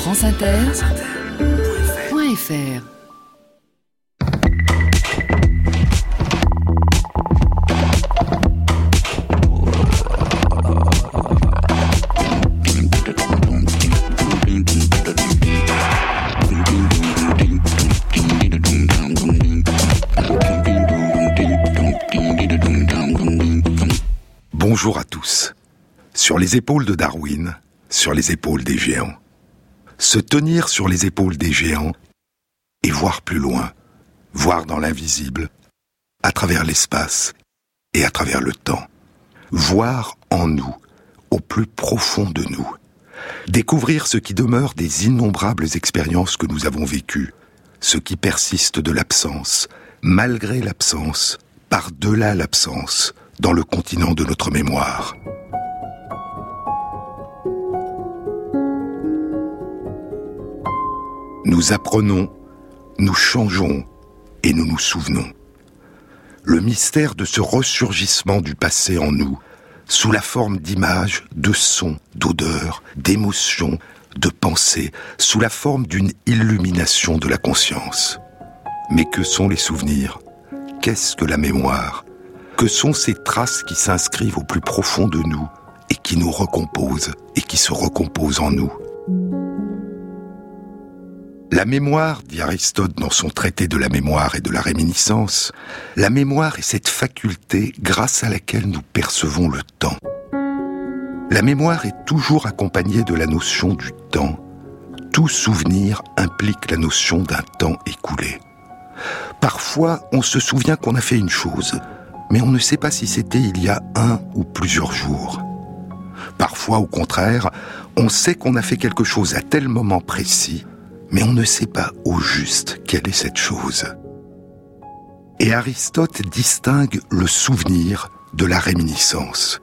franceinter.fr Bonjour à tous. Sur les épaules de Darwin, sur les épaules des géants. Se tenir sur les épaules des géants et voir plus loin, voir dans l'invisible, à travers l'espace et à travers le temps. Voir en nous, au plus profond de nous. Découvrir ce qui demeure des innombrables expériences que nous avons vécues, ce qui persiste de l'absence, malgré l'absence, par-delà l'absence, dans le continent de notre mémoire. Nous apprenons, nous changeons et nous nous souvenons. Le mystère de ce ressurgissement du passé en nous, sous la forme d'images, de sons, d'odeurs, d'émotions, de pensées, sous la forme d'une illumination de la conscience. Mais que sont les souvenirs? Qu'est-ce que la mémoire? Que sont ces traces qui s'inscrivent au plus profond de nous et qui nous recomposent et qui se recomposent en nous? La mémoire, dit Aristote dans son traité de la mémoire et de la réminiscence, la mémoire est cette faculté grâce à laquelle nous percevons le temps. La mémoire est toujours accompagnée de la notion du temps. Tout souvenir implique la notion d'un temps écoulé. Parfois, on se souvient qu'on a fait une chose, mais on ne sait pas si c'était il y a un ou plusieurs jours. Parfois, au contraire, on sait qu'on a fait quelque chose à tel moment précis, mais on ne sait pas au juste quelle est cette chose. Et Aristote distingue le souvenir de la réminiscence.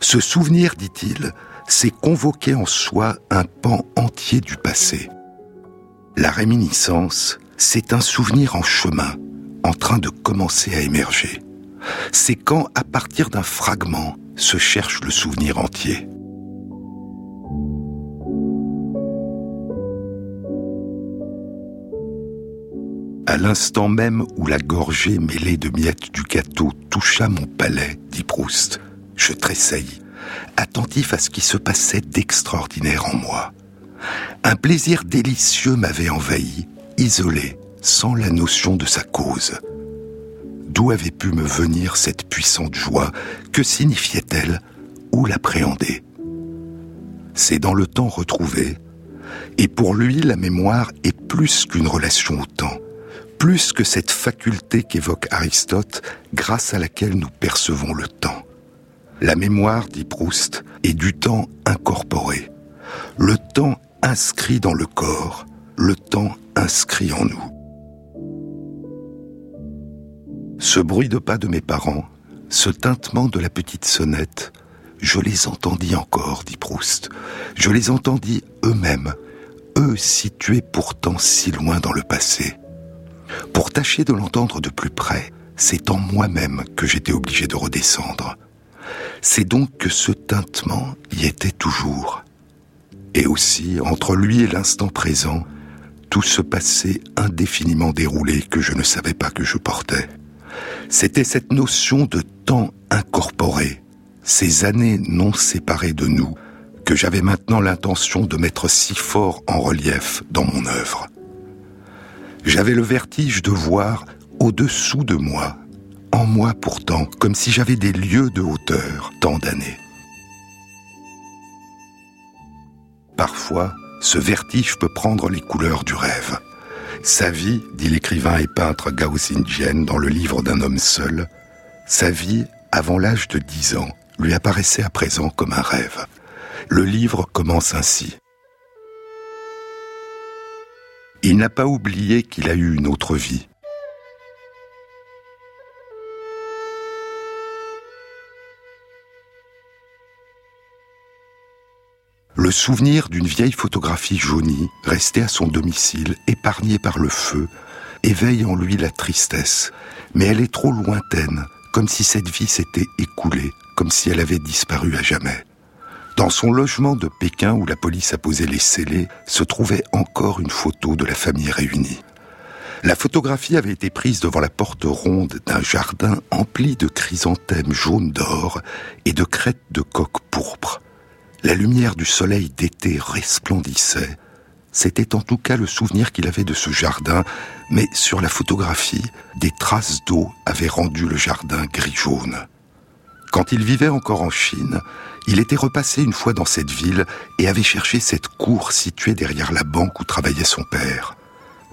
Ce souvenir, dit-il, c'est convoquer en soi un pan entier du passé. La réminiscence, c'est un souvenir en chemin, en train de commencer à émerger. C'est quand, à partir d'un fragment, se cherche le souvenir entier. À l'instant même où la gorgée mêlée de miettes du gâteau toucha mon palais, dit Proust, je tressaillis, attentif à ce qui se passait d'extraordinaire en moi. Un plaisir délicieux m'avait envahi, isolé, sans la notion de sa cause. D'où avait pu me venir cette puissante joie Que signifiait-elle Où l'appréhender? C'est dans le temps retrouvé, et pour lui la mémoire est plus qu'une relation au temps plus que cette faculté qu'évoque Aristote, grâce à laquelle nous percevons le temps. La mémoire, dit Proust, est du temps incorporé, le temps inscrit dans le corps, le temps inscrit en nous. Ce bruit de pas de mes parents, ce tintement de la petite sonnette, je les entendis encore, dit Proust. Je les entendis eux-mêmes, eux situés pourtant si loin dans le passé. Pour tâcher de l'entendre de plus près, c'est en moi-même que j'étais obligé de redescendre. C'est donc que ce tintement y était toujours. Et aussi, entre lui et l'instant présent, tout ce passé indéfiniment déroulé que je ne savais pas que je portais. C'était cette notion de temps incorporé, ces années non séparées de nous, que j'avais maintenant l'intention de mettre si fort en relief dans mon œuvre j'avais le vertige de voir au-dessous de moi, en moi pourtant, comme si j'avais des lieux de hauteur tant d'années. Parfois, ce vertige peut prendre les couleurs du rêve. Sa vie, dit l'écrivain et peintre Gao Xinjian dans le livre d'un homme seul, sa vie, avant l'âge de dix ans, lui apparaissait à présent comme un rêve. Le livre commence ainsi. Il n'a pas oublié qu'il a eu une autre vie. Le souvenir d'une vieille photographie jaunie, restée à son domicile, épargnée par le feu, éveille en lui la tristesse, mais elle est trop lointaine, comme si cette vie s'était écoulée, comme si elle avait disparu à jamais. Dans son logement de Pékin où la police a posé les scellés se trouvait encore une photo de la famille réunie. La photographie avait été prise devant la porte ronde d'un jardin empli de chrysanthèmes jaunes d'or et de crêtes de coq pourpre. La lumière du soleil d'été resplendissait. C'était en tout cas le souvenir qu'il avait de ce jardin, mais sur la photographie, des traces d'eau avaient rendu le jardin gris-jaune. Quand il vivait encore en Chine, il était repassé une fois dans cette ville et avait cherché cette cour située derrière la banque où travaillait son père.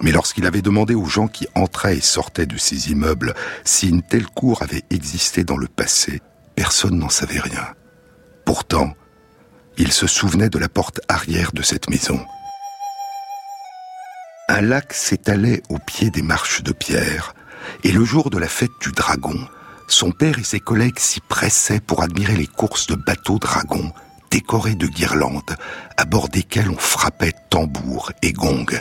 Mais lorsqu'il avait demandé aux gens qui entraient et sortaient de ces immeubles si une telle cour avait existé dans le passé, personne n'en savait rien. Pourtant, il se souvenait de la porte arrière de cette maison. Un lac s'étalait au pied des marches de pierre, et le jour de la fête du dragon, son père et ses collègues s'y pressaient pour admirer les courses de bateaux dragons décorés de guirlandes, à bord desquelles on frappait tambours et gongs.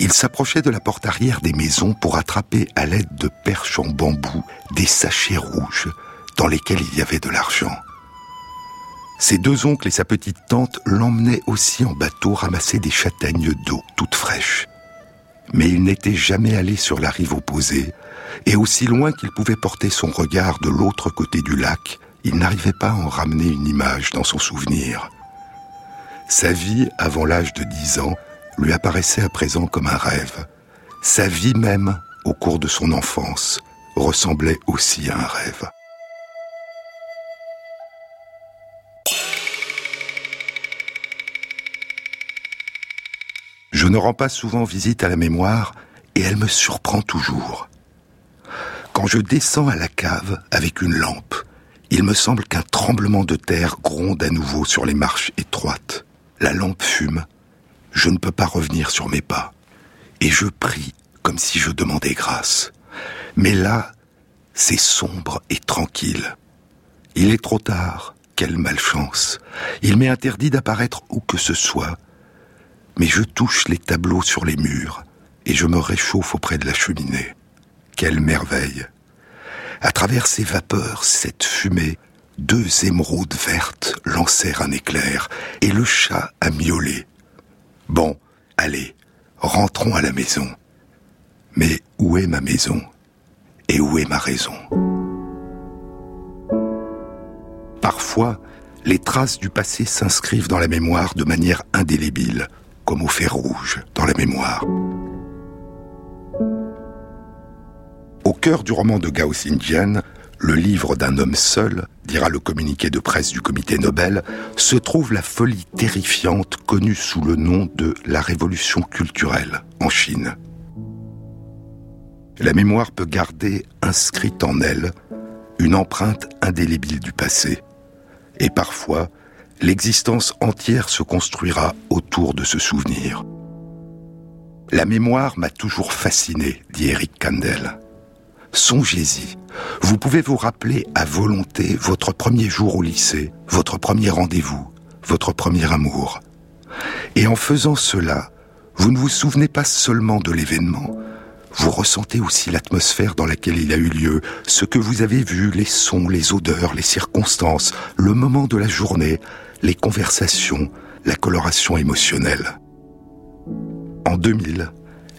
Il s'approchait de la porte arrière des maisons pour attraper à l'aide de perches en bambou des sachets rouges dans lesquels il y avait de l'argent. Ses deux oncles et sa petite tante l'emmenaient aussi en bateau ramasser des châtaignes d'eau toutes fraîches. Mais il n'était jamais allé sur la rive opposée, et aussi loin qu'il pouvait porter son regard de l'autre côté du lac, il n'arrivait pas à en ramener une image dans son souvenir. Sa vie, avant l'âge de dix ans, lui apparaissait à présent comme un rêve. Sa vie même, au cours de son enfance, ressemblait aussi à un rêve. Je ne rends pas souvent visite à la mémoire et elle me surprend toujours. Quand je descends à la cave avec une lampe, il me semble qu'un tremblement de terre gronde à nouveau sur les marches étroites. La lampe fume je ne peux pas revenir sur mes pas. Et je prie comme si je demandais grâce. Mais là, c'est sombre et tranquille. Il est trop tard, quelle malchance. Il m'est interdit d'apparaître où que ce soit. Mais je touche les tableaux sur les murs et je me réchauffe auprès de la cheminée. Quelle merveille. À travers ces vapeurs, cette fumée, deux émeraudes vertes lancèrent un éclair et le chat a miaulé. Bon, allez, rentrons à la maison. Mais où est ma maison? Et où est ma raison? Parfois, les traces du passé s'inscrivent dans la mémoire de manière indélébile, comme au fer rouge dans la mémoire. Au cœur du roman de Gao Xinjian, le livre d'un homme seul, dira le communiqué de presse du comité Nobel, se trouve la folie terrifiante connue sous le nom de la révolution culturelle en Chine. La mémoire peut garder inscrite en elle une empreinte indélébile du passé. Et parfois, l'existence entière se construira autour de ce souvenir. La mémoire m'a toujours fasciné, dit Eric Kandel. Songez-y. Vous pouvez vous rappeler à volonté votre premier jour au lycée, votre premier rendez-vous, votre premier amour. Et en faisant cela, vous ne vous souvenez pas seulement de l'événement, vous ressentez aussi l'atmosphère dans laquelle il a eu lieu, ce que vous avez vu, les sons, les odeurs, les circonstances, le moment de la journée, les conversations, la coloration émotionnelle. En 2000,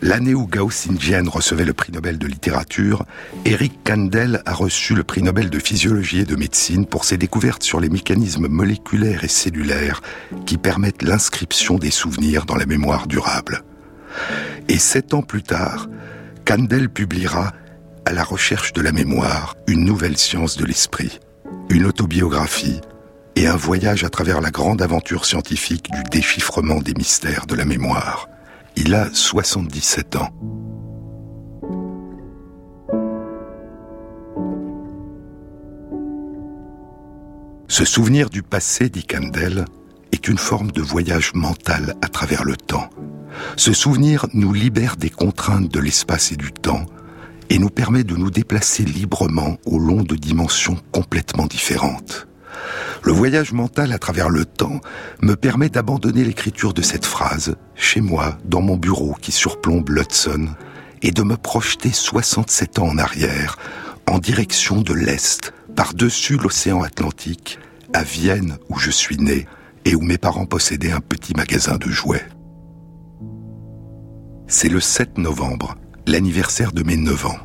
L'année où Gao Xinjian recevait le prix Nobel de littérature, Eric Kandel a reçu le prix Nobel de physiologie et de médecine pour ses découvertes sur les mécanismes moléculaires et cellulaires qui permettent l'inscription des souvenirs dans la mémoire durable. Et sept ans plus tard, Kandel publiera À la recherche de la mémoire, une nouvelle science de l'esprit, une autobiographie et un voyage à travers la grande aventure scientifique du déchiffrement des mystères de la mémoire. Il a 77 ans. Ce souvenir du passé, dit Kandel, est une forme de voyage mental à travers le temps. Ce souvenir nous libère des contraintes de l'espace et du temps et nous permet de nous déplacer librement au long de dimensions complètement différentes. Le voyage mental à travers le temps me permet d'abandonner l'écriture de cette phrase, chez moi, dans mon bureau qui surplombe l'Hudson, et de me projeter 67 ans en arrière, en direction de l'Est, par-dessus l'océan Atlantique, à Vienne où je suis né et où mes parents possédaient un petit magasin de jouets. C'est le 7 novembre, l'anniversaire de mes 9 ans.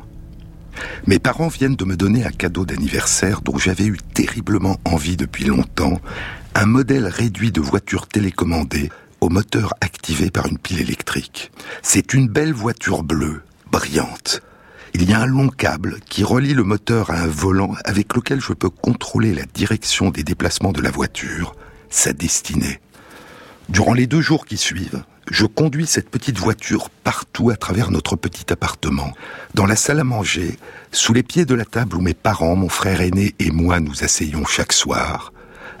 Mes parents viennent de me donner un cadeau d'anniversaire dont j'avais eu terriblement envie depuis longtemps, un modèle réduit de voiture télécommandée au moteur activé par une pile électrique. C'est une belle voiture bleue, brillante. Il y a un long câble qui relie le moteur à un volant avec lequel je peux contrôler la direction des déplacements de la voiture, sa destinée. Durant les deux jours qui suivent, je conduis cette petite voiture partout à travers notre petit appartement, dans la salle à manger, sous les pieds de la table où mes parents, mon frère aîné et moi nous asseyons chaque soir,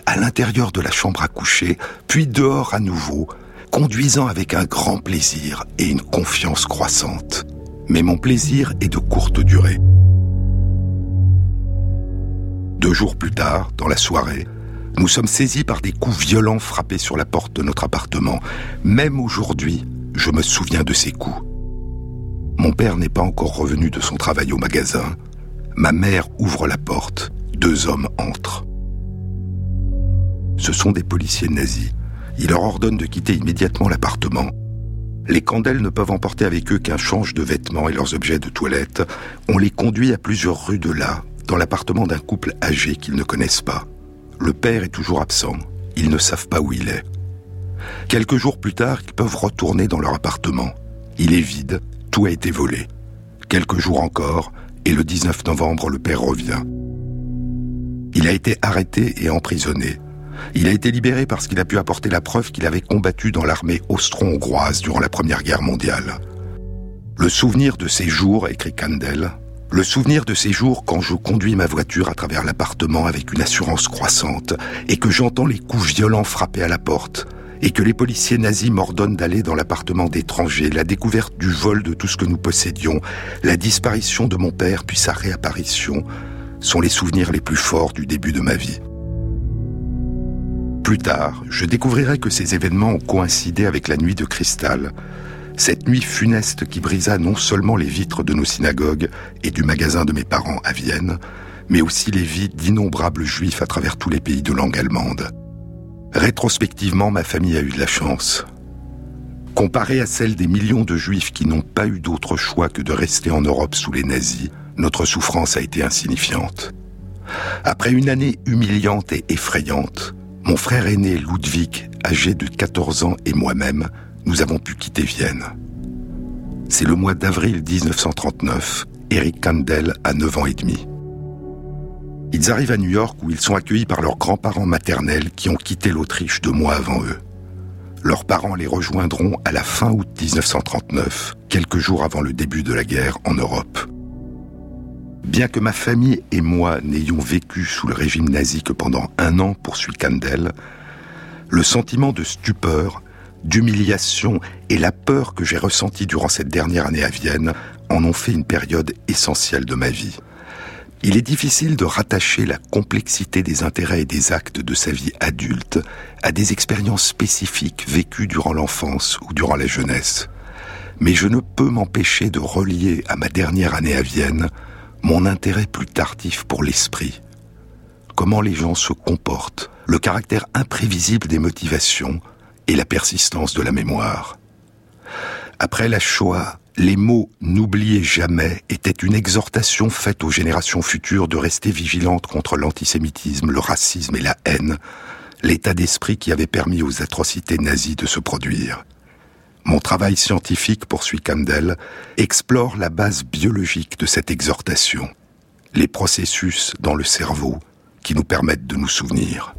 à l'intérieur de la chambre à coucher, puis dehors à nouveau, conduisant avec un grand plaisir et une confiance croissante. Mais mon plaisir est de courte durée. Deux jours plus tard, dans la soirée, nous sommes saisis par des coups violents frappés sur la porte de notre appartement. Même aujourd'hui, je me souviens de ces coups. Mon père n'est pas encore revenu de son travail au magasin. Ma mère ouvre la porte. Deux hommes entrent. Ce sont des policiers nazis. Ils leur ordonnent de quitter immédiatement l'appartement. Les candelles ne peuvent emporter avec eux qu'un change de vêtements et leurs objets de toilette. On les conduit à plusieurs rues de là, dans l'appartement d'un couple âgé qu'ils ne connaissent pas. Le père est toujours absent. Ils ne savent pas où il est. Quelques jours plus tard, ils peuvent retourner dans leur appartement. Il est vide, tout a été volé. Quelques jours encore, et le 19 novembre, le père revient. Il a été arrêté et emprisonné. Il a été libéré parce qu'il a pu apporter la preuve qu'il avait combattu dans l'armée austro-hongroise durant la Première Guerre mondiale. Le souvenir de ces jours, écrit Kandel, le souvenir de ces jours quand je conduis ma voiture à travers l'appartement avec une assurance croissante et que j'entends les coups violents frapper à la porte et que les policiers nazis m'ordonnent d'aller dans l'appartement d'étrangers, la découverte du vol de tout ce que nous possédions, la disparition de mon père puis sa réapparition sont les souvenirs les plus forts du début de ma vie. Plus tard, je découvrirai que ces événements ont coïncidé avec la nuit de cristal, cette nuit funeste qui brisa non seulement les vitres de nos synagogues et du magasin de mes parents à Vienne, mais aussi les vies d'innombrables juifs à travers tous les pays de langue allemande. Rétrospectivement, ma famille a eu de la chance. Comparée à celle des millions de juifs qui n'ont pas eu d'autre choix que de rester en Europe sous les nazis, notre souffrance a été insignifiante. Après une année humiliante et effrayante, mon frère aîné Ludwig, âgé de 14 ans, et moi-même, nous avons pu quitter Vienne. C'est le mois d'avril 1939. Eric Kandel a 9 ans et demi. Ils arrivent à New York où ils sont accueillis par leurs grands-parents maternels qui ont quitté l'Autriche deux mois avant eux. Leurs parents les rejoindront à la fin août 1939, quelques jours avant le début de la guerre en Europe. Bien que ma famille et moi n'ayons vécu sous le régime nazi que pendant un an, poursuit Kandel, le sentiment de stupeur, d'humiliation et la peur que j'ai ressentie durant cette dernière année à Vienne en ont fait une période essentielle de ma vie. Il est difficile de rattacher la complexité des intérêts et des actes de sa vie adulte à des expériences spécifiques vécues durant l'enfance ou durant la jeunesse. Mais je ne peux m'empêcher de relier à ma dernière année à Vienne mon intérêt plus tardif pour l'esprit. Comment les gens se comportent, le caractère imprévisible des motivations et la persistance de la mémoire. Après la Shoah, les mots N'oubliez jamais étaient une exhortation faite aux générations futures de rester vigilantes contre l'antisémitisme, le racisme et la haine, l'état d'esprit qui avait permis aux atrocités nazies de se produire. Mon travail scientifique, poursuit Kandel, explore la base biologique de cette exhortation, les processus dans le cerveau qui nous permettent de nous souvenir.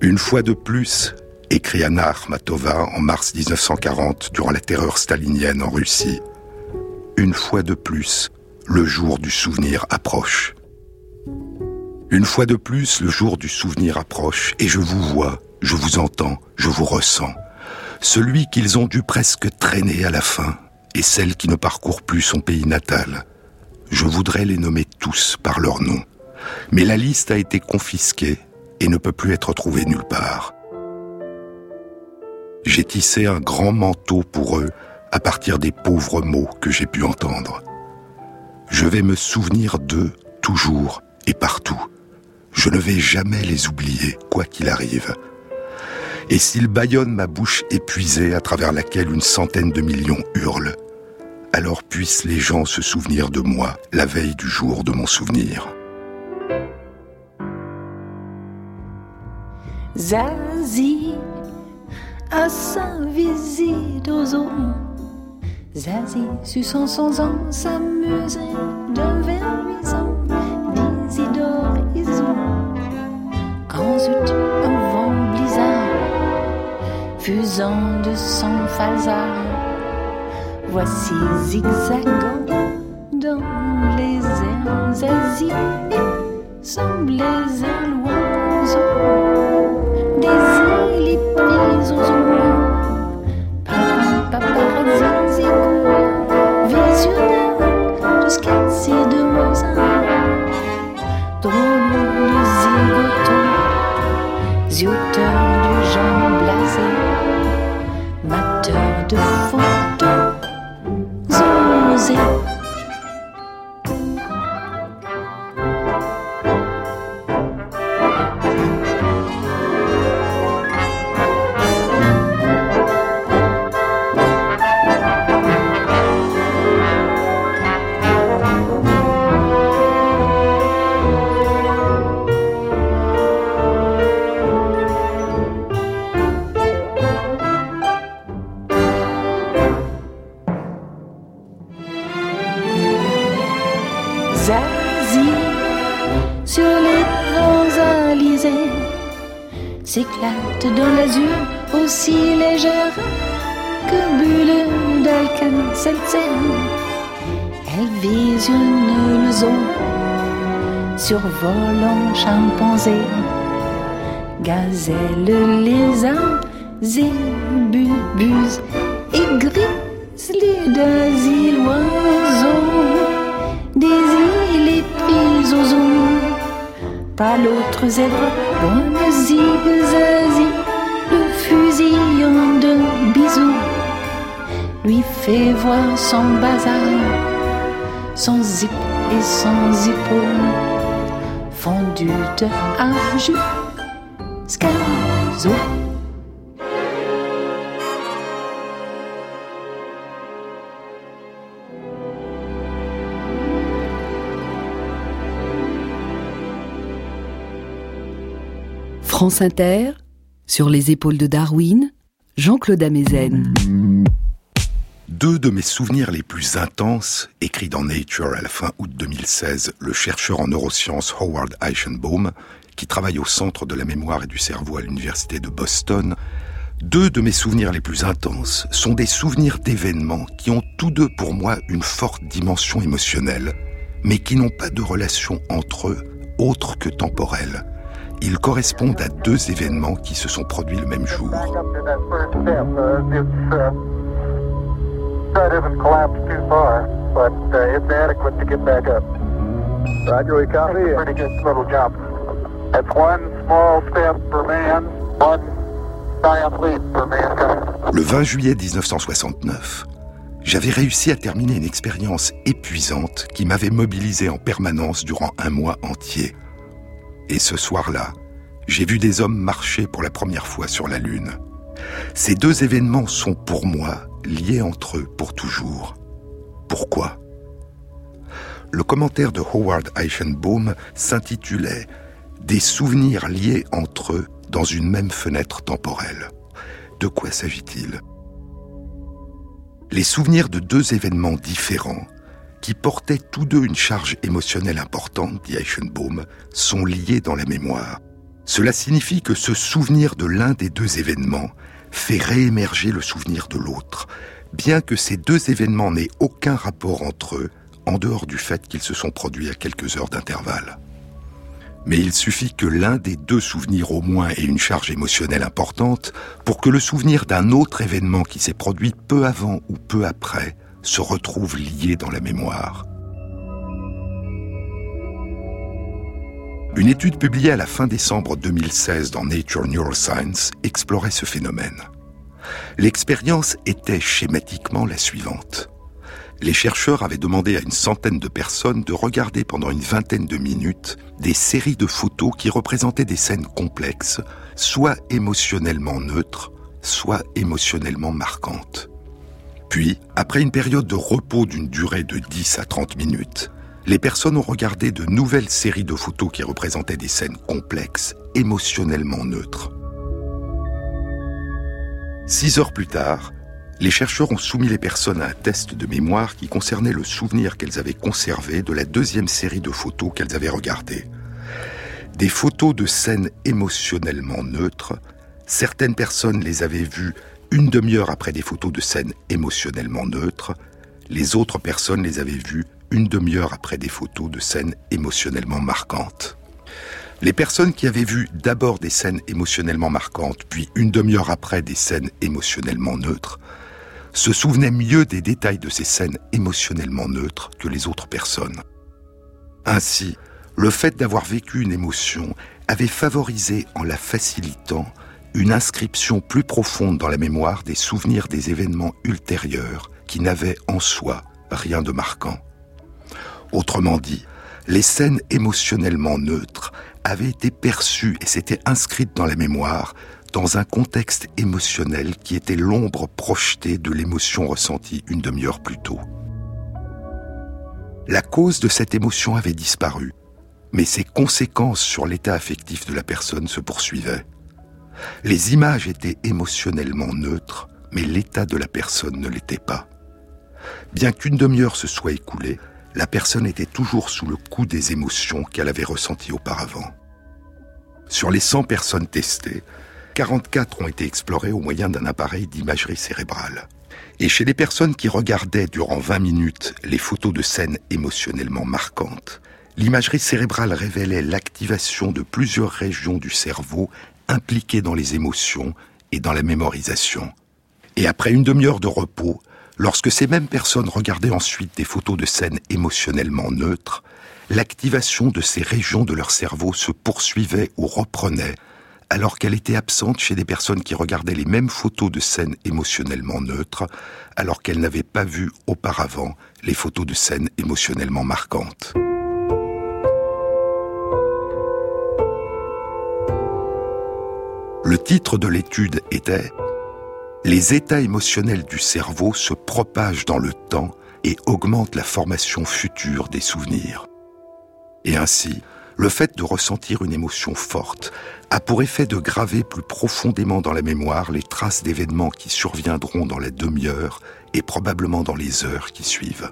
Une fois de plus, écrit Anna Akhmatova en mars 1940 durant la terreur stalinienne en Russie, une fois de plus, le jour du souvenir approche. Une fois de plus, le jour du souvenir approche et je vous vois, je vous entends, je vous ressens. Celui qu'ils ont dû presque traîner à la fin et celle qui ne parcourt plus son pays natal. Je voudrais les nommer tous par leur nom. Mais la liste a été confisquée et ne peut plus être trouvée nulle part. J'ai tissé un grand manteau pour eux à partir des pauvres mots que j'ai pu entendre. Je vais me souvenir d'eux toujours et partout. Je ne vais jamais les oublier, quoi qu'il arrive. Et s'ils bâillonnent ma bouche épuisée à travers laquelle une centaine de millions hurlent, alors puissent les gens se souvenir de moi la veille du jour de mon souvenir. Zazie à sa visite aux eaux. Zazie, suçant son ans, s'amusait d'un verre luisant d'Isidore Iso. Quand zut, un vent blizzard, fusant de son phasard, voici zigzagant dans les airs Zazie, semblait un l'oiseau des Drôle de zigoto, zioteur de gens blasés, mateur de photos, osés. S'éclate dans l'azur aussi légère que bulle d'Alka-Seltzer. Elle visionne le zoo survolant chimpanzé, gazelle, lézard, zébubus et grizzly d'asile oiseaux des îles et prises aux eaux. Pas l'autre zèbre, loin de zigzazi, le fusillant de bisous lui fait voir son bazar, son zip et son zippo, fondu de scazo. France Inter, sur les épaules de Darwin, Jean-Claude Amezen. Deux de mes souvenirs les plus intenses, écrits dans Nature à la fin août 2016, le chercheur en neurosciences Howard Eichenbaum, qui travaille au Centre de la mémoire et du cerveau à l'Université de Boston, deux de mes souvenirs les plus intenses sont des souvenirs d'événements qui ont tous deux pour moi une forte dimension émotionnelle, mais qui n'ont pas de relation entre eux autre que temporelle. Ils correspondent à deux événements qui se sont produits le même jour. Le 20 juillet 1969, j'avais réussi à terminer une expérience épuisante qui m'avait mobilisé en permanence durant un mois entier. Et ce soir-là, j'ai vu des hommes marcher pour la première fois sur la Lune. Ces deux événements sont pour moi liés entre eux pour toujours. Pourquoi? Le commentaire de Howard Eichenbaum s'intitulait Des souvenirs liés entre eux dans une même fenêtre temporelle. De quoi s'agit-il? Les souvenirs de deux événements différents qui portaient tous deux une charge émotionnelle importante, dit Eichenbaum, sont liés dans la mémoire. Cela signifie que ce souvenir de l'un des deux événements fait réémerger le souvenir de l'autre, bien que ces deux événements n'aient aucun rapport entre eux, en dehors du fait qu'ils se sont produits à quelques heures d'intervalle. Mais il suffit que l'un des deux souvenirs au moins ait une charge émotionnelle importante pour que le souvenir d'un autre événement qui s'est produit peu avant ou peu après se retrouve lié dans la mémoire. Une étude publiée à la fin décembre 2016 dans Nature Neuroscience explorait ce phénomène. L'expérience était schématiquement la suivante. Les chercheurs avaient demandé à une centaine de personnes de regarder pendant une vingtaine de minutes des séries de photos qui représentaient des scènes complexes, soit émotionnellement neutres, soit émotionnellement marquantes. Puis, après une période de repos d'une durée de 10 à 30 minutes, les personnes ont regardé de nouvelles séries de photos qui représentaient des scènes complexes, émotionnellement neutres. Six heures plus tard, les chercheurs ont soumis les personnes à un test de mémoire qui concernait le souvenir qu'elles avaient conservé de la deuxième série de photos qu'elles avaient regardées. Des photos de scènes émotionnellement neutres, certaines personnes les avaient vues une demi-heure après des photos de scènes émotionnellement neutres, les autres personnes les avaient vues une demi-heure après des photos de scènes émotionnellement marquantes. Les personnes qui avaient vu d'abord des scènes émotionnellement marquantes, puis une demi-heure après des scènes émotionnellement neutres, se souvenaient mieux des détails de ces scènes émotionnellement neutres que les autres personnes. Ainsi, le fait d'avoir vécu une émotion avait favorisé, en la facilitant, une inscription plus profonde dans la mémoire des souvenirs des événements ultérieurs qui n'avaient en soi rien de marquant. Autrement dit, les scènes émotionnellement neutres avaient été perçues et s'étaient inscrites dans la mémoire dans un contexte émotionnel qui était l'ombre projetée de l'émotion ressentie une demi-heure plus tôt. La cause de cette émotion avait disparu, mais ses conséquences sur l'état affectif de la personne se poursuivaient. Les images étaient émotionnellement neutres, mais l'état de la personne ne l'était pas. Bien qu'une demi-heure se soit écoulée, la personne était toujours sous le coup des émotions qu'elle avait ressenties auparavant. Sur les 100 personnes testées, 44 ont été explorées au moyen d'un appareil d'imagerie cérébrale. Et chez les personnes qui regardaient durant 20 minutes les photos de scènes émotionnellement marquantes, l'imagerie cérébrale révélait l'activation de plusieurs régions du cerveau impliquées dans les émotions et dans la mémorisation. Et après une demi-heure de repos, Lorsque ces mêmes personnes regardaient ensuite des photos de scènes émotionnellement neutres, l'activation de ces régions de leur cerveau se poursuivait ou reprenait, alors qu'elle était absente chez des personnes qui regardaient les mêmes photos de scènes émotionnellement neutres, alors qu'elles n'avaient pas vu auparavant les photos de scènes émotionnellement marquantes. Le titre de l'étude était les états émotionnels du cerveau se propagent dans le temps et augmentent la formation future des souvenirs. Et ainsi, le fait de ressentir une émotion forte a pour effet de graver plus profondément dans la mémoire les traces d'événements qui surviendront dans la demi-heure et probablement dans les heures qui suivent.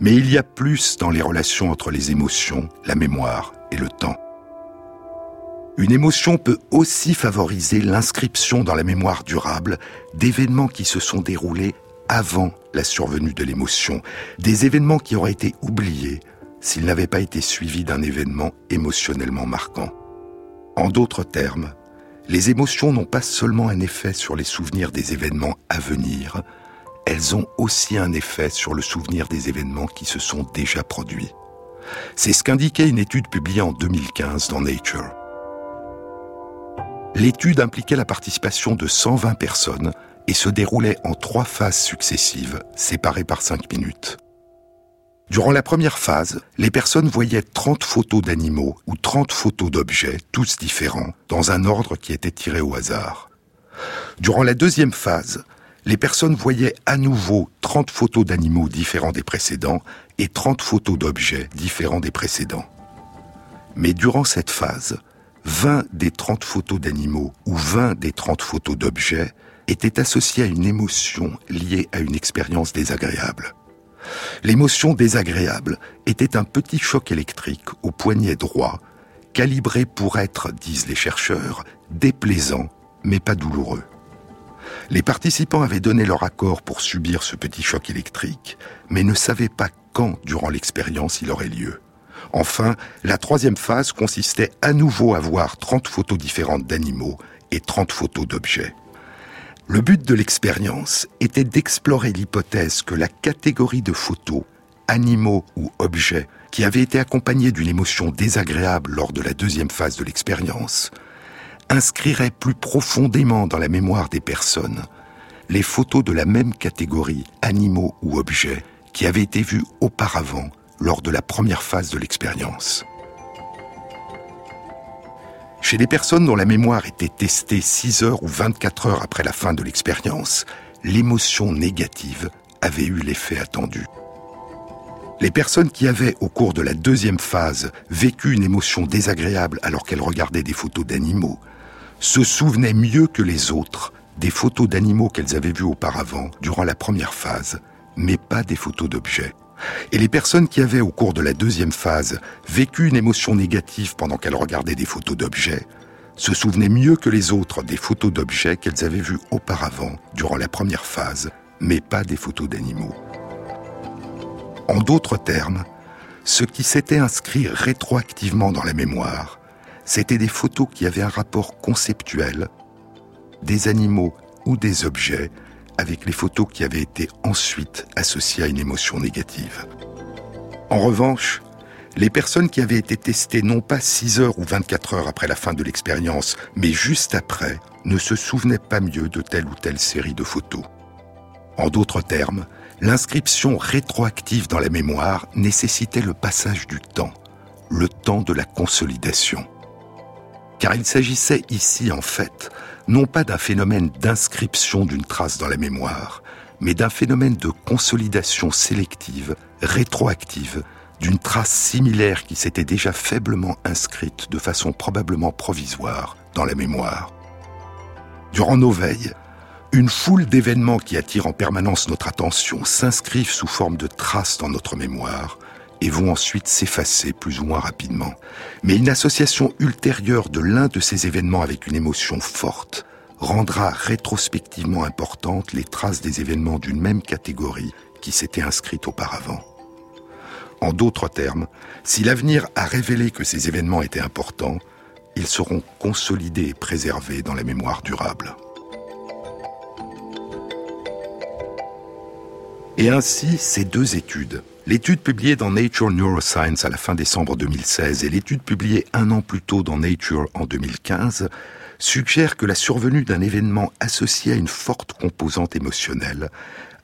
Mais il y a plus dans les relations entre les émotions, la mémoire et le temps. Une émotion peut aussi favoriser l'inscription dans la mémoire durable d'événements qui se sont déroulés avant la survenue de l'émotion, des événements qui auraient été oubliés s'ils n'avaient pas été suivis d'un événement émotionnellement marquant. En d'autres termes, les émotions n'ont pas seulement un effet sur les souvenirs des événements à venir, elles ont aussi un effet sur le souvenir des événements qui se sont déjà produits. C'est ce qu'indiquait une étude publiée en 2015 dans Nature. L'étude impliquait la participation de 120 personnes et se déroulait en trois phases successives, séparées par 5 minutes. Durant la première phase, les personnes voyaient 30 photos d'animaux ou 30 photos d'objets, tous différents, dans un ordre qui était tiré au hasard. Durant la deuxième phase, les personnes voyaient à nouveau 30 photos d'animaux différents des précédents et 30 photos d'objets différents des précédents. Mais durant cette phase, 20 des 30 photos d'animaux ou 20 des 30 photos d'objets étaient associées à une émotion liée à une expérience désagréable. L'émotion désagréable était un petit choc électrique au poignet droit, calibré pour être, disent les chercheurs, déplaisant mais pas douloureux. Les participants avaient donné leur accord pour subir ce petit choc électrique, mais ne savaient pas quand durant l'expérience il aurait lieu. Enfin, la troisième phase consistait à nouveau à voir 30 photos différentes d'animaux et 30 photos d'objets. Le but de l'expérience était d'explorer l'hypothèse que la catégorie de photos, animaux ou objets, qui avait été accompagnée d'une émotion désagréable lors de la deuxième phase de l'expérience, inscrirait plus profondément dans la mémoire des personnes les photos de la même catégorie, animaux ou objets, qui avaient été vues auparavant lors de la première phase de l'expérience. Chez les personnes dont la mémoire était testée 6 heures ou 24 heures après la fin de l'expérience, l'émotion négative avait eu l'effet attendu. Les personnes qui avaient, au cours de la deuxième phase, vécu une émotion désagréable alors qu'elles regardaient des photos d'animaux, se souvenaient mieux que les autres des photos d'animaux qu'elles avaient vues auparavant durant la première phase, mais pas des photos d'objets. Et les personnes qui avaient, au cours de la deuxième phase, vécu une émotion négative pendant qu'elles regardaient des photos d'objets, se souvenaient mieux que les autres des photos d'objets qu'elles avaient vues auparavant, durant la première phase, mais pas des photos d'animaux. En d'autres termes, ce qui s'était inscrit rétroactivement dans la mémoire, c'était des photos qui avaient un rapport conceptuel des animaux ou des objets avec les photos qui avaient été ensuite associées à une émotion négative. En revanche, les personnes qui avaient été testées non pas 6 heures ou 24 heures après la fin de l'expérience, mais juste après, ne se souvenaient pas mieux de telle ou telle série de photos. En d'autres termes, l'inscription rétroactive dans la mémoire nécessitait le passage du temps, le temps de la consolidation. Car il s'agissait ici, en fait, non pas d'un phénomène d'inscription d'une trace dans la mémoire, mais d'un phénomène de consolidation sélective, rétroactive, d'une trace similaire qui s'était déjà faiblement inscrite de façon probablement provisoire dans la mémoire. Durant nos veilles, une foule d'événements qui attirent en permanence notre attention s'inscrivent sous forme de traces dans notre mémoire et vont ensuite s'effacer plus ou moins rapidement. Mais une association ultérieure de l'un de ces événements avec une émotion forte rendra rétrospectivement importantes les traces des événements d'une même catégorie qui s'étaient inscrites auparavant. En d'autres termes, si l'avenir a révélé que ces événements étaient importants, ils seront consolidés et préservés dans la mémoire durable. Et ainsi, ces deux études, l'étude publiée dans Nature Neuroscience à la fin décembre 2016 et l'étude publiée un an plus tôt dans Nature en 2015, suggèrent que la survenue d'un événement associé à une forte composante émotionnelle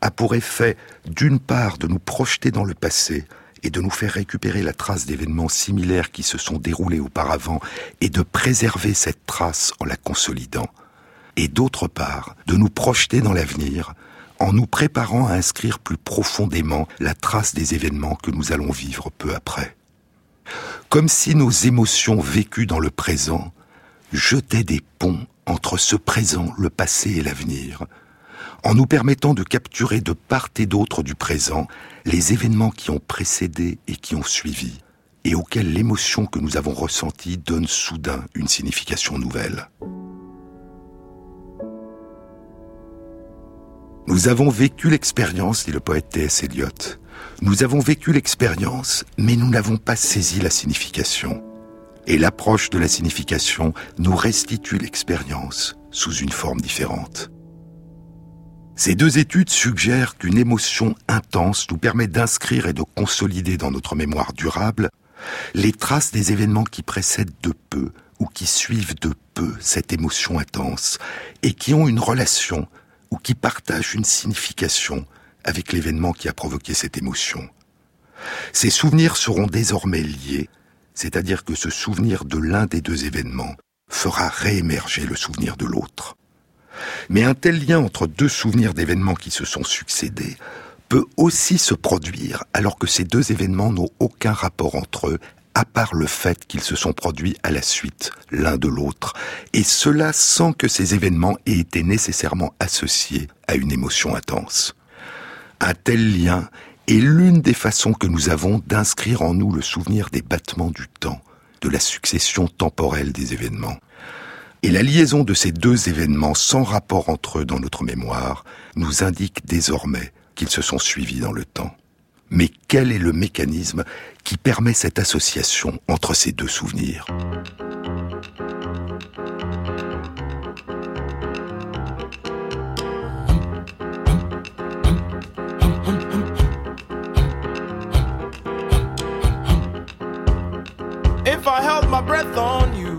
a pour effet d'une part de nous projeter dans le passé et de nous faire récupérer la trace d'événements similaires qui se sont déroulés auparavant et de préserver cette trace en la consolidant, et d'autre part de nous projeter dans l'avenir en nous préparant à inscrire plus profondément la trace des événements que nous allons vivre peu après. Comme si nos émotions vécues dans le présent jetaient des ponts entre ce présent, le passé et l'avenir, en nous permettant de capturer de part et d'autre du présent les événements qui ont précédé et qui ont suivi, et auxquels l'émotion que nous avons ressentie donne soudain une signification nouvelle. Nous avons vécu l'expérience, dit le poète T.S. Eliot. Nous avons vécu l'expérience, mais nous n'avons pas saisi la signification. Et l'approche de la signification nous restitue l'expérience sous une forme différente. Ces deux études suggèrent qu'une émotion intense nous permet d'inscrire et de consolider dans notre mémoire durable les traces des événements qui précèdent de peu ou qui suivent de peu cette émotion intense et qui ont une relation ou qui partagent une signification avec l'événement qui a provoqué cette émotion. Ces souvenirs seront désormais liés, c'est-à-dire que ce souvenir de l'un des deux événements fera réémerger le souvenir de l'autre. Mais un tel lien entre deux souvenirs d'événements qui se sont succédés peut aussi se produire alors que ces deux événements n'ont aucun rapport entre eux à part le fait qu'ils se sont produits à la suite l'un de l'autre, et cela sans que ces événements aient été nécessairement associés à une émotion intense. Un tel lien est l'une des façons que nous avons d'inscrire en nous le souvenir des battements du temps, de la succession temporelle des événements. Et la liaison de ces deux événements sans rapport entre eux dans notre mémoire nous indique désormais qu'ils se sont suivis dans le temps. Mais quel est le mécanisme qui permet cette association entre ces deux souvenirs? If I held my breath on you,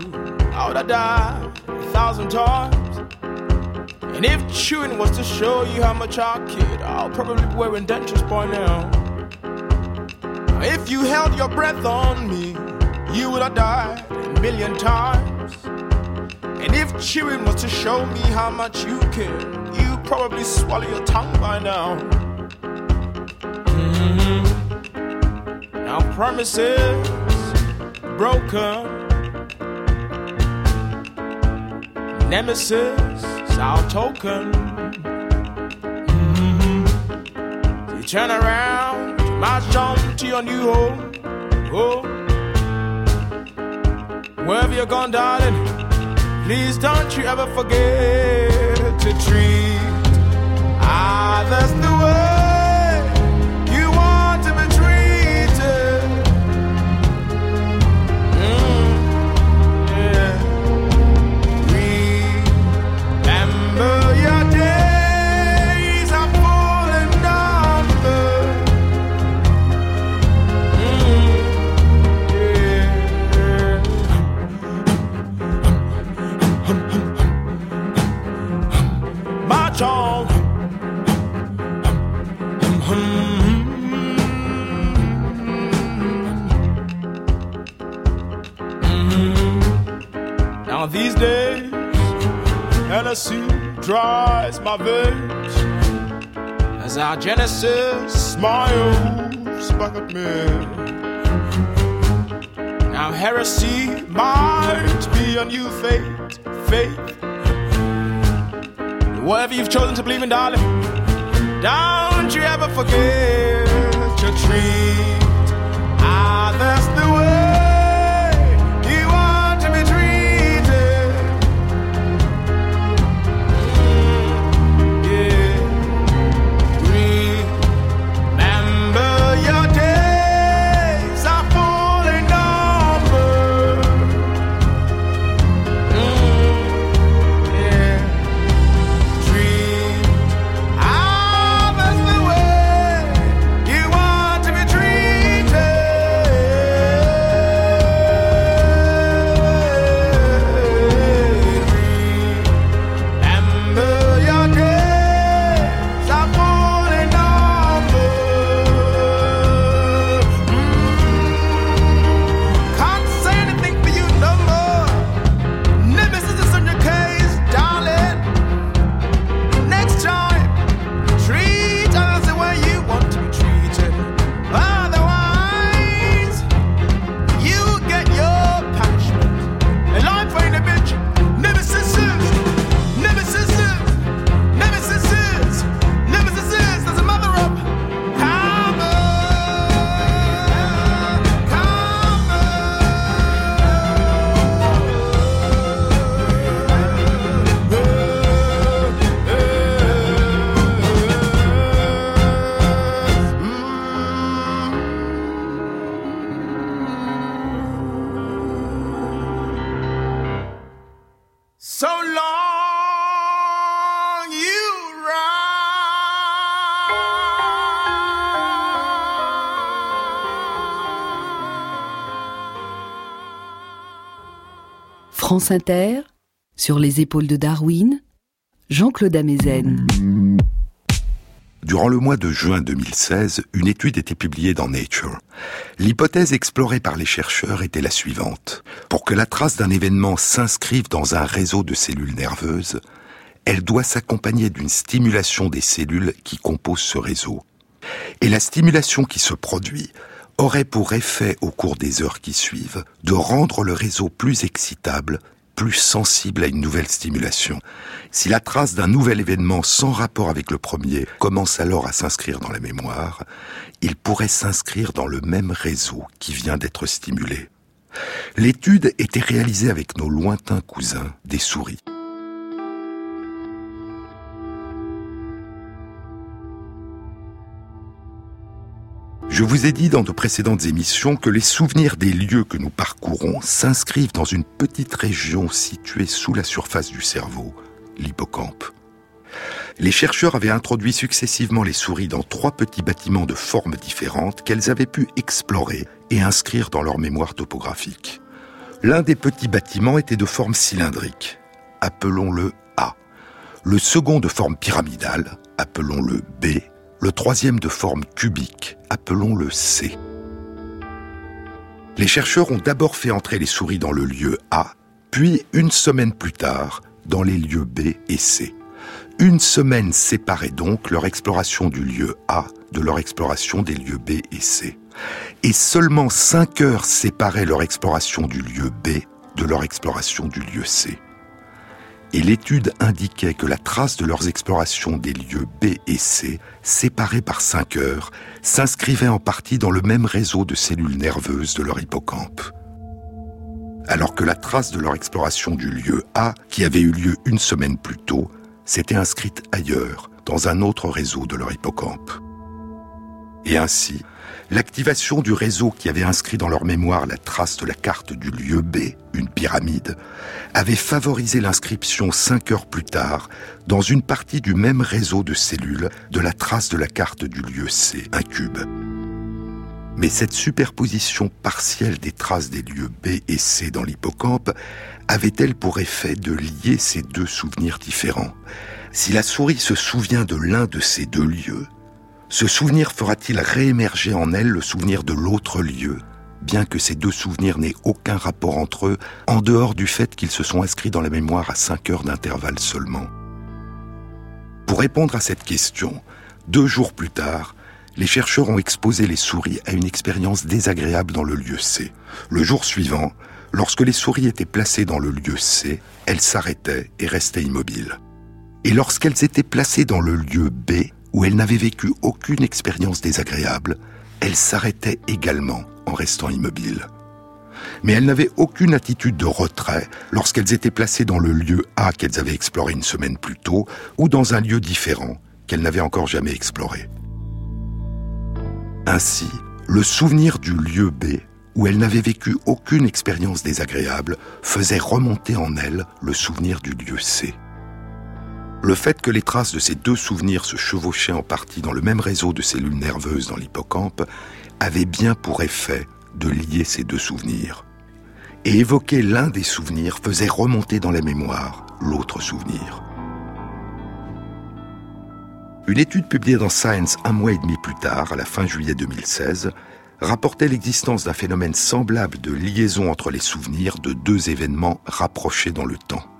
I would a thousand times. And if chewing was to show you how much I kid, I'll probably be wearing dentures by now. If you held your breath on me, you would have died a million times. And if chewing was to show me how much you care, you probably swallow your tongue by now. Mm-hmm. Now promises broken. Nemesis, our token. Mm-hmm. You turn around, march on to your new home. Oh. Wherever you're gone, darling, please don't you ever forget to treat others Hennessy dries my veins as our Genesis smiles back at me. Now heresy might be a new faith, faith. Whatever you've chosen to believe in, darling, don't you ever forget to treat ah, others the way France Inter, sur les épaules de Darwin, Jean-Claude Amezen. Durant le mois de juin 2016, une étude était publiée dans Nature. L'hypothèse explorée par les chercheurs était la suivante. Pour que la trace d'un événement s'inscrive dans un réseau de cellules nerveuses, elle doit s'accompagner d'une stimulation des cellules qui composent ce réseau. Et la stimulation qui se produit aurait pour effet au cours des heures qui suivent de rendre le réseau plus excitable, plus sensible à une nouvelle stimulation. Si la trace d'un nouvel événement sans rapport avec le premier commence alors à s'inscrire dans la mémoire, il pourrait s'inscrire dans le même réseau qui vient d'être stimulé. L'étude était réalisée avec nos lointains cousins, des souris. Je vous ai dit dans de précédentes émissions que les souvenirs des lieux que nous parcourons s'inscrivent dans une petite région située sous la surface du cerveau, l'hippocampe. Les chercheurs avaient introduit successivement les souris dans trois petits bâtiments de formes différentes qu'elles avaient pu explorer et inscrire dans leur mémoire topographique. L'un des petits bâtiments était de forme cylindrique. Appelons-le A. le second de forme pyramidale, appelons-le B, le troisième de forme cubique, appelons-le C. Les chercheurs ont d'abord fait entrer les souris dans le lieu A, puis une semaine plus tard, dans les lieux B et C. Une semaine séparait donc leur exploration du lieu A de leur exploration des lieux B et C. Et seulement cinq heures séparaient leur exploration du lieu B de leur exploration du lieu C. Et l'étude indiquait que la trace de leurs explorations des lieux B et C, séparés par cinq heures, s'inscrivait en partie dans le même réseau de cellules nerveuses de leur hippocampe. Alors que la trace de leur exploration du lieu A, qui avait eu lieu une semaine plus tôt, s'était inscrite ailleurs, dans un autre réseau de leur hippocampe. Et ainsi, l'activation du réseau qui avait inscrit dans leur mémoire la trace de la carte du lieu B, une pyramide, avait favorisé l'inscription cinq heures plus tard, dans une partie du même réseau de cellules, de la trace de la carte du lieu C, un cube. Mais cette superposition partielle des traces des lieux B et C dans l'hippocampe avait-elle pour effet de lier ces deux souvenirs différents? Si la souris se souvient de l'un de ces deux lieux, ce souvenir fera-t-il réémerger en elle le souvenir de l'autre lieu, bien que ces deux souvenirs n'aient aucun rapport entre eux, en dehors du fait qu'ils se sont inscrits dans la mémoire à cinq heures d'intervalle seulement? Pour répondre à cette question, deux jours plus tard, les chercheurs ont exposé les souris à une expérience désagréable dans le lieu C. Le jour suivant, lorsque les souris étaient placées dans le lieu C, elles s'arrêtaient et restaient immobiles. Et lorsqu'elles étaient placées dans le lieu B, où elles n'avaient vécu aucune expérience désagréable, elles s'arrêtaient également en restant immobiles. Mais elles n'avaient aucune attitude de retrait lorsqu'elles étaient placées dans le lieu A qu'elles avaient exploré une semaine plus tôt ou dans un lieu différent qu'elles n'avaient encore jamais exploré. Ainsi, le souvenir du lieu B, où elles n'avaient vécu aucune expérience désagréable, faisait remonter en elles le souvenir du lieu C. Le fait que les traces de ces deux souvenirs se chevauchaient en partie dans le même réseau de cellules nerveuses dans l'hippocampe avait bien pour effet de lier ces deux souvenirs. Et évoquer l'un des souvenirs faisait remonter dans la mémoire l'autre souvenir. Une étude publiée dans Science un mois et demi plus tard, à la fin juillet 2016, rapportait l'existence d'un phénomène semblable de liaison entre les souvenirs de deux événements rapprochés dans le temps.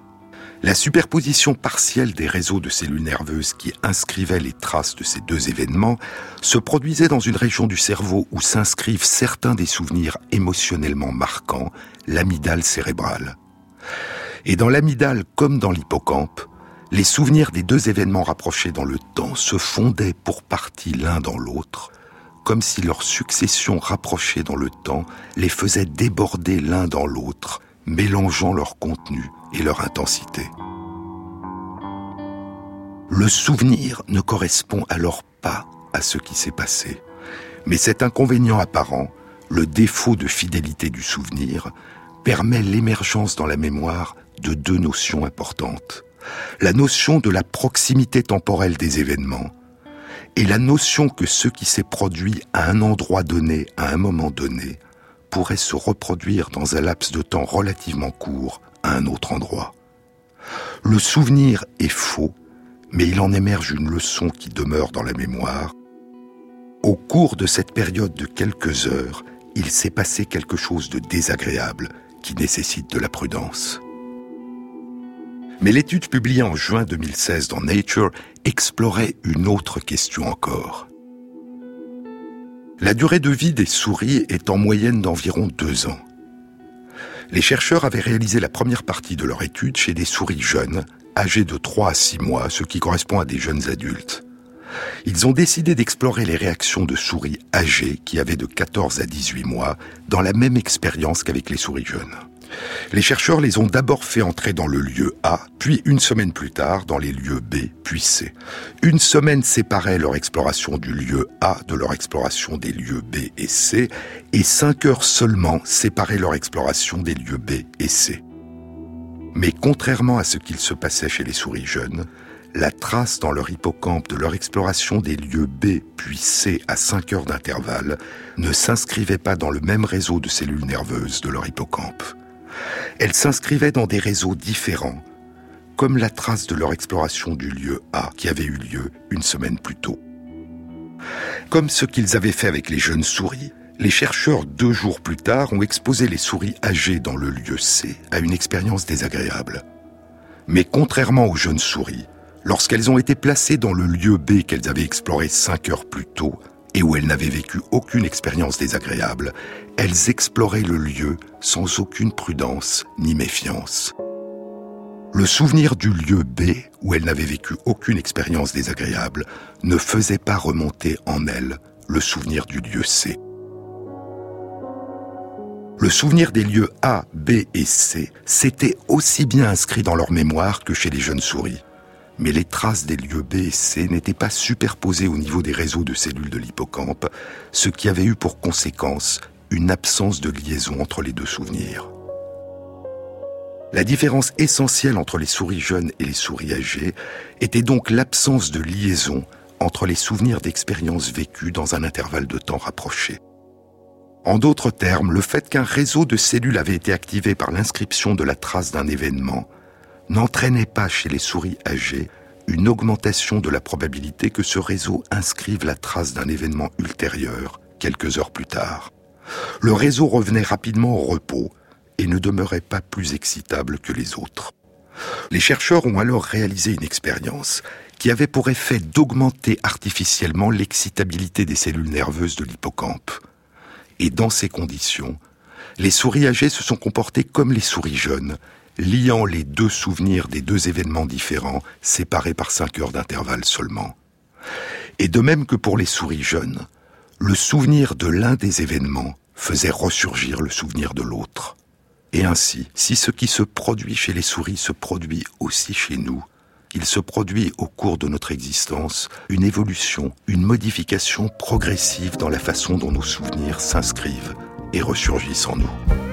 La superposition partielle des réseaux de cellules nerveuses qui inscrivaient les traces de ces deux événements se produisait dans une région du cerveau où s'inscrivent certains des souvenirs émotionnellement marquants, l'amygdale cérébrale. Et dans l'amygdale comme dans l'hippocampe, les souvenirs des deux événements rapprochés dans le temps se fondaient pour partie l'un dans l'autre, comme si leur succession rapprochée dans le temps les faisait déborder l'un dans l'autre, mélangeant leur contenu et leur intensité. Le souvenir ne correspond alors pas à ce qui s'est passé, mais cet inconvénient apparent, le défaut de fidélité du souvenir, permet l'émergence dans la mémoire de deux notions importantes. La notion de la proximité temporelle des événements et la notion que ce qui s'est produit à un endroit donné, à un moment donné, pourrait se reproduire dans un laps de temps relativement court un autre endroit. Le souvenir est faux, mais il en émerge une leçon qui demeure dans la mémoire. Au cours de cette période de quelques heures, il s'est passé quelque chose de désagréable qui nécessite de la prudence. Mais l'étude publiée en juin 2016 dans Nature explorait une autre question encore. La durée de vie des souris est en moyenne d'environ deux ans les chercheurs avaient réalisé la première partie de leur étude chez des souris jeunes, âgées de 3 à 6 mois, ce qui correspond à des jeunes adultes. Ils ont décidé d'explorer les réactions de souris âgées qui avaient de 14 à 18 mois dans la même expérience qu'avec les souris jeunes. Les chercheurs les ont d'abord fait entrer dans le lieu A, puis une semaine plus tard dans les lieux B, puis C. Une semaine séparait leur exploration du lieu A de leur exploration des lieux B et C, et cinq heures seulement séparaient leur exploration des lieux B et C. Mais contrairement à ce qu'il se passait chez les souris jeunes, la trace dans leur hippocampe de leur exploration des lieux B puis C à 5 heures d'intervalle ne s'inscrivait pas dans le même réseau de cellules nerveuses de leur hippocampe. Elle s'inscrivait dans des réseaux différents, comme la trace de leur exploration du lieu A qui avait eu lieu une semaine plus tôt. Comme ce qu'ils avaient fait avec les jeunes souris, les chercheurs, deux jours plus tard, ont exposé les souris âgées dans le lieu C à une expérience désagréable. Mais contrairement aux jeunes souris, lorsqu'elles ont été placées dans le lieu B qu'elles avaient exploré cinq heures plus tôt, et où elles n'avaient vécu aucune expérience désagréable, elles exploraient le lieu sans aucune prudence ni méfiance. Le souvenir du lieu B, où elles n'avaient vécu aucune expérience désagréable, ne faisait pas remonter en elles le souvenir du lieu C. Le souvenir des lieux A, B et C s'était aussi bien inscrit dans leur mémoire que chez les jeunes souris mais les traces des lieux B et C n'étaient pas superposées au niveau des réseaux de cellules de l'hippocampe, ce qui avait eu pour conséquence une absence de liaison entre les deux souvenirs. La différence essentielle entre les souris jeunes et les souris âgées était donc l'absence de liaison entre les souvenirs d'expériences vécues dans un intervalle de temps rapproché. En d'autres termes, le fait qu'un réseau de cellules avait été activé par l'inscription de la trace d'un événement n'entraînait pas chez les souris âgées une augmentation de la probabilité que ce réseau inscrive la trace d'un événement ultérieur quelques heures plus tard. Le réseau revenait rapidement au repos et ne demeurait pas plus excitable que les autres. Les chercheurs ont alors réalisé une expérience qui avait pour effet d'augmenter artificiellement l'excitabilité des cellules nerveuses de l'hippocampe. Et dans ces conditions, les souris âgées se sont comportées comme les souris jeunes liant les deux souvenirs des deux événements différents, séparés par cinq heures d'intervalle seulement. Et de même que pour les souris jeunes, le souvenir de l'un des événements faisait ressurgir le souvenir de l'autre. Et ainsi, si ce qui se produit chez les souris se produit aussi chez nous, il se produit au cours de notre existence une évolution, une modification progressive dans la façon dont nos souvenirs s'inscrivent et ressurgissent en nous.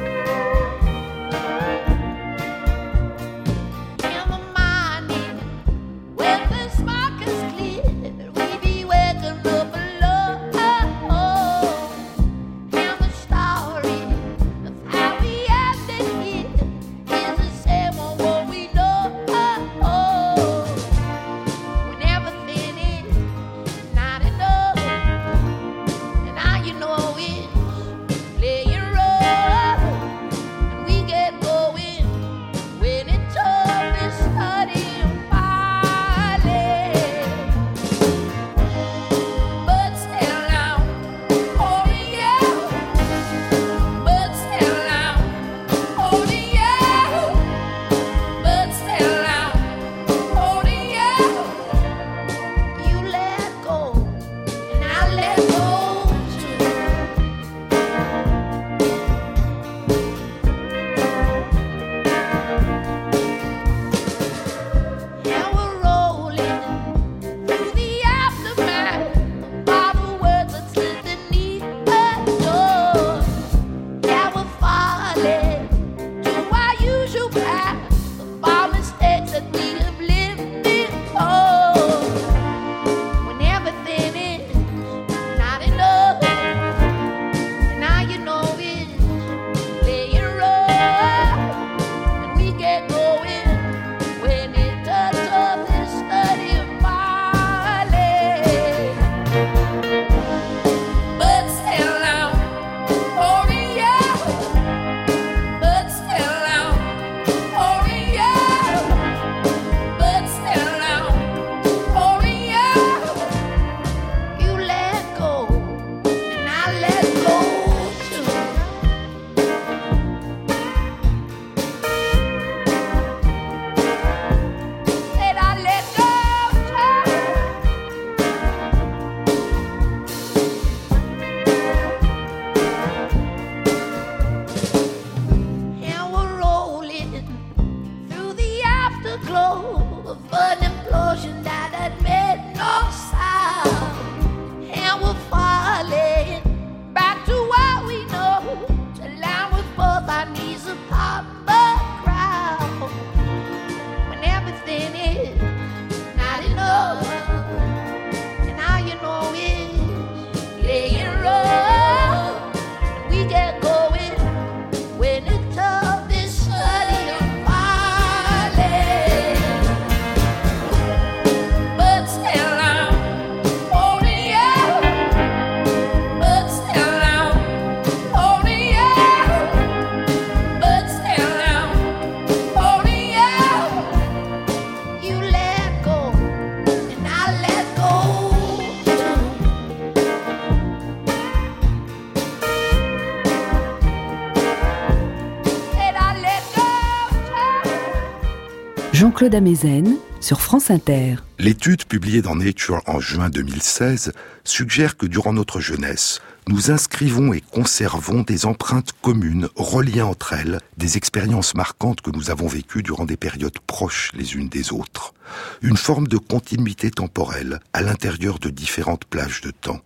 L'étude publiée dans Nature en juin 2016 suggère que durant notre jeunesse, nous inscrivons et conservons des empreintes communes reliées entre elles des expériences marquantes que nous avons vécues durant des périodes proches les unes des autres. Une forme de continuité temporelle à l'intérieur de différentes plages de temps.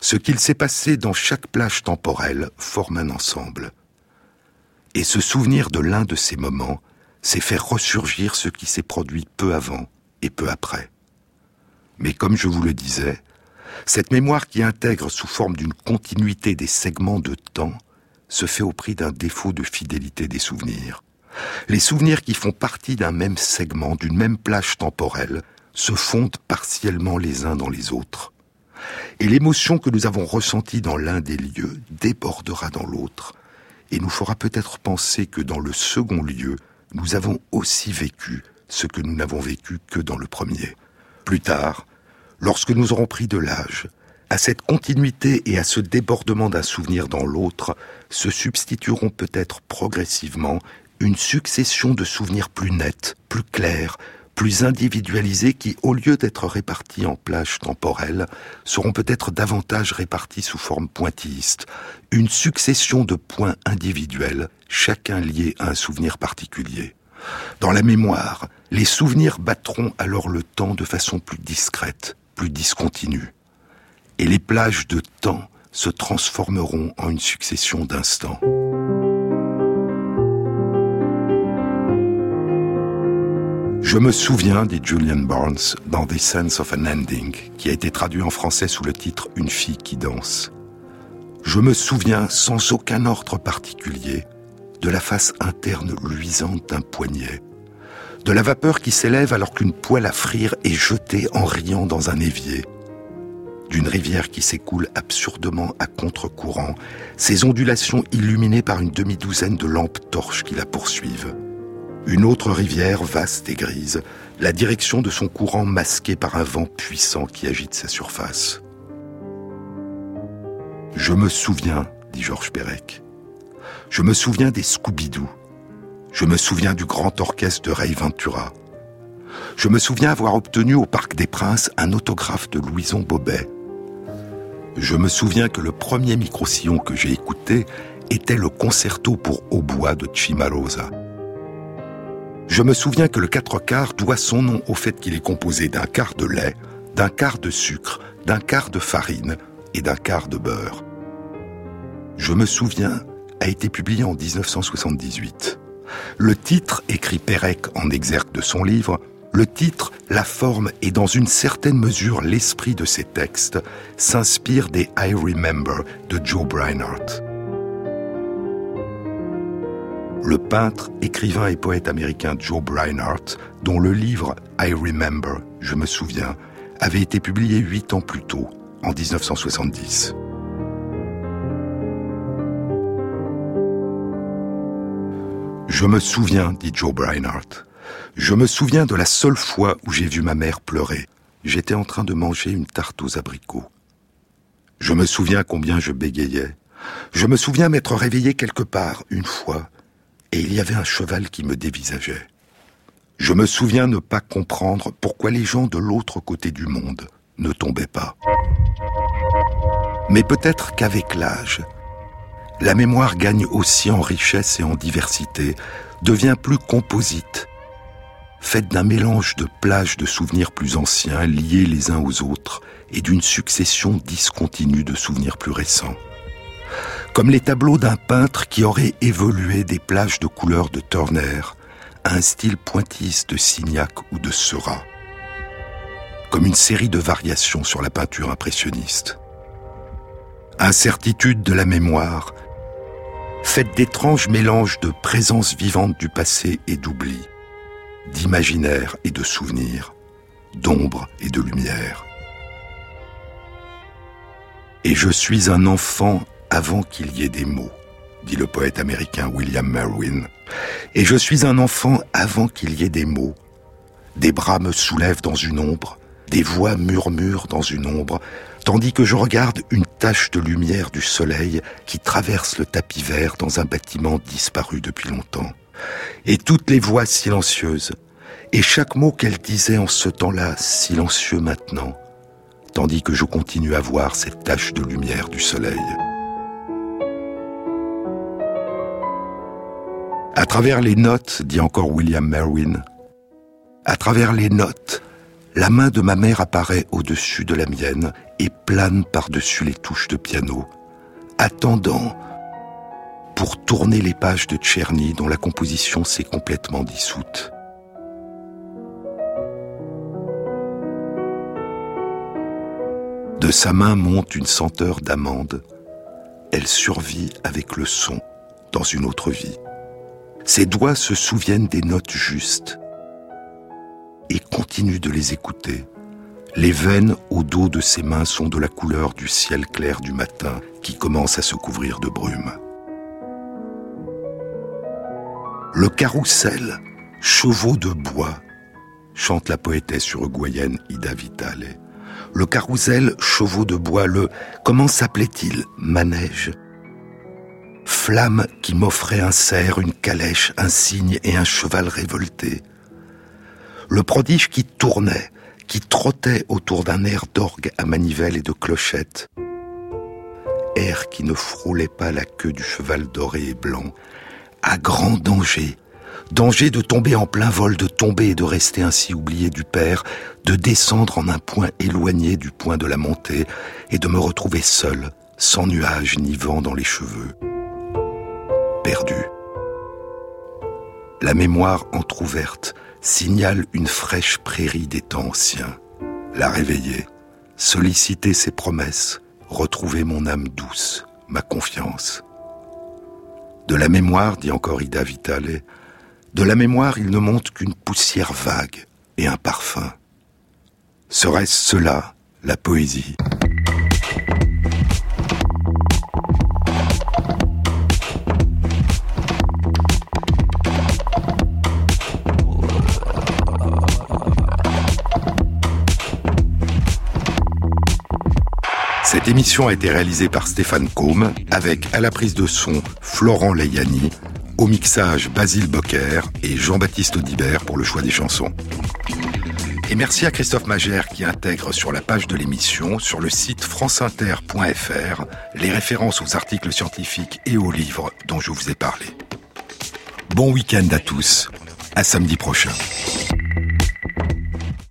Ce qu'il s'est passé dans chaque plage temporelle forme un ensemble. Et se souvenir de l'un de ces moments, c'est faire ressurgir ce qui s'est produit peu avant et peu après. Mais comme je vous le disais, cette mémoire qui intègre sous forme d'une continuité des segments de temps se fait au prix d'un défaut de fidélité des souvenirs. Les souvenirs qui font partie d'un même segment, d'une même plage temporelle, se fondent partiellement les uns dans les autres. Et l'émotion que nous avons ressentie dans l'un des lieux débordera dans l'autre, et nous fera peut-être penser que dans le second lieu, nous avons aussi vécu ce que nous n'avons vécu que dans le premier. Plus tard, lorsque nous aurons pris de l'âge, à cette continuité et à ce débordement d'un souvenir dans l'autre se substitueront peut-être progressivement une succession de souvenirs plus nets, plus clairs, plus individualisés qui, au lieu d'être répartis en plages temporelles, seront peut-être davantage répartis sous forme pointilliste, une succession de points individuels, chacun lié à un souvenir particulier. Dans la mémoire, les souvenirs battront alors le temps de façon plus discrète, plus discontinue. Et les plages de temps se transformeront en une succession d'instants. Je me souviens, dit Julian Barnes, dans The Sense of an Ending, qui a été traduit en français sous le titre Une fille qui danse. Je me souviens, sans aucun ordre particulier, de la face interne luisante d'un poignet, de la vapeur qui s'élève alors qu'une poêle à frire est jetée en riant dans un évier, d'une rivière qui s'écoule absurdement à contre-courant, ses ondulations illuminées par une demi-douzaine de lampes torches qui la poursuivent une autre rivière vaste et grise, la direction de son courant masqué par un vent puissant qui agite sa surface. Je me souviens, dit Georges Perec. Je me souviens des Scooby-Doo. Je me souviens du grand orchestre de Ray Ventura. Je me souviens avoir obtenu au Parc des Princes un autographe de Louison Bobet. Je me souviens que le premier micro-sillon que j'ai écouté était le concerto pour hautbois de Chimarosa. Je me souviens que le quatre quarts doit son nom au fait qu'il est composé d'un quart de lait, d'un quart de sucre, d'un quart de farine et d'un quart de beurre. Je me souviens a été publié en 1978. Le titre, écrit Pérec en exergue de son livre, le titre, la forme et dans une certaine mesure l'esprit de ces textes s'inspire des I Remember de Joe Breinhardt le peintre, écrivain et poète américain Joe Breinhardt, dont le livre I Remember, je me souviens, avait été publié huit ans plus tôt, en 1970. Je me souviens, dit Joe Breinhardt, je me souviens de la seule fois où j'ai vu ma mère pleurer. J'étais en train de manger une tarte aux abricots. Je me souviens combien je bégayais. Je me souviens m'être réveillé quelque part, une fois, et il y avait un cheval qui me dévisageait. Je me souviens ne pas comprendre pourquoi les gens de l'autre côté du monde ne tombaient pas. Mais peut-être qu'avec l'âge, la mémoire gagne aussi en richesse et en diversité, devient plus composite, faite d'un mélange de plages de souvenirs plus anciens liés les uns aux autres et d'une succession discontinue de souvenirs plus récents comme les tableaux d'un peintre qui aurait évolué des plages de couleurs de Turner à un style pointilliste de Signac ou de Seurat, comme une série de variations sur la peinture impressionniste. Incertitude de la mémoire, faite d'étranges mélanges de présence vivante du passé et d'oubli, d'imaginaire et de souvenir, d'ombre et de lumière. Et je suis un enfant avant qu'il y ait des mots, dit le poète américain William Merwin. Et je suis un enfant avant qu'il y ait des mots. Des bras me soulèvent dans une ombre, des voix murmurent dans une ombre, tandis que je regarde une tache de lumière du soleil qui traverse le tapis vert dans un bâtiment disparu depuis longtemps. Et toutes les voix silencieuses, et chaque mot qu'elle disait en ce temps-là, silencieux maintenant, tandis que je continue à voir cette tache de lumière du soleil. À travers les notes, dit encore William Merwin, à travers les notes, la main de ma mère apparaît au-dessus de la mienne et plane par-dessus les touches de piano, attendant pour tourner les pages de Tcherny dont la composition s'est complètement dissoute. De sa main monte une senteur d'amande. Elle survit avec le son dans une autre vie. Ses doigts se souviennent des notes justes et continuent de les écouter. Les veines au dos de ses mains sont de la couleur du ciel clair du matin qui commence à se couvrir de brume. Le carrousel, chevaux de bois, chante la poétesse uruguayenne Ida Vitale. Le carrousel, chevaux de bois, le, comment s'appelait-il, manège Flamme qui m'offrait un cerf, une calèche, un cygne et un cheval révolté. Le prodige qui tournait, qui trottait autour d'un air d'orgue à manivelle et de clochette. Air qui ne frôlait pas la queue du cheval doré et blanc, à grand danger, danger de tomber en plein vol, de tomber et de rester ainsi oublié du père, de descendre en un point éloigné du point de la montée et de me retrouver seul, sans nuages ni vent dans les cheveux La mémoire entr'ouverte signale une fraîche prairie des temps anciens. La réveiller, solliciter ses promesses, retrouver mon âme douce, ma confiance. De la mémoire, dit encore Ida Vitale, de la mémoire il ne monte qu'une poussière vague et un parfum. Serait-ce cela, la poésie? Cette émission a été réalisée par Stéphane Combe, avec à la prise de son Florent Leyani, au mixage Basile Bocquer et Jean-Baptiste Audibert pour le choix des chansons. Et merci à Christophe Magère qui intègre sur la page de l'émission, sur le site franceinter.fr, les références aux articles scientifiques et aux livres dont je vous ai parlé. Bon week-end à tous, à samedi prochain.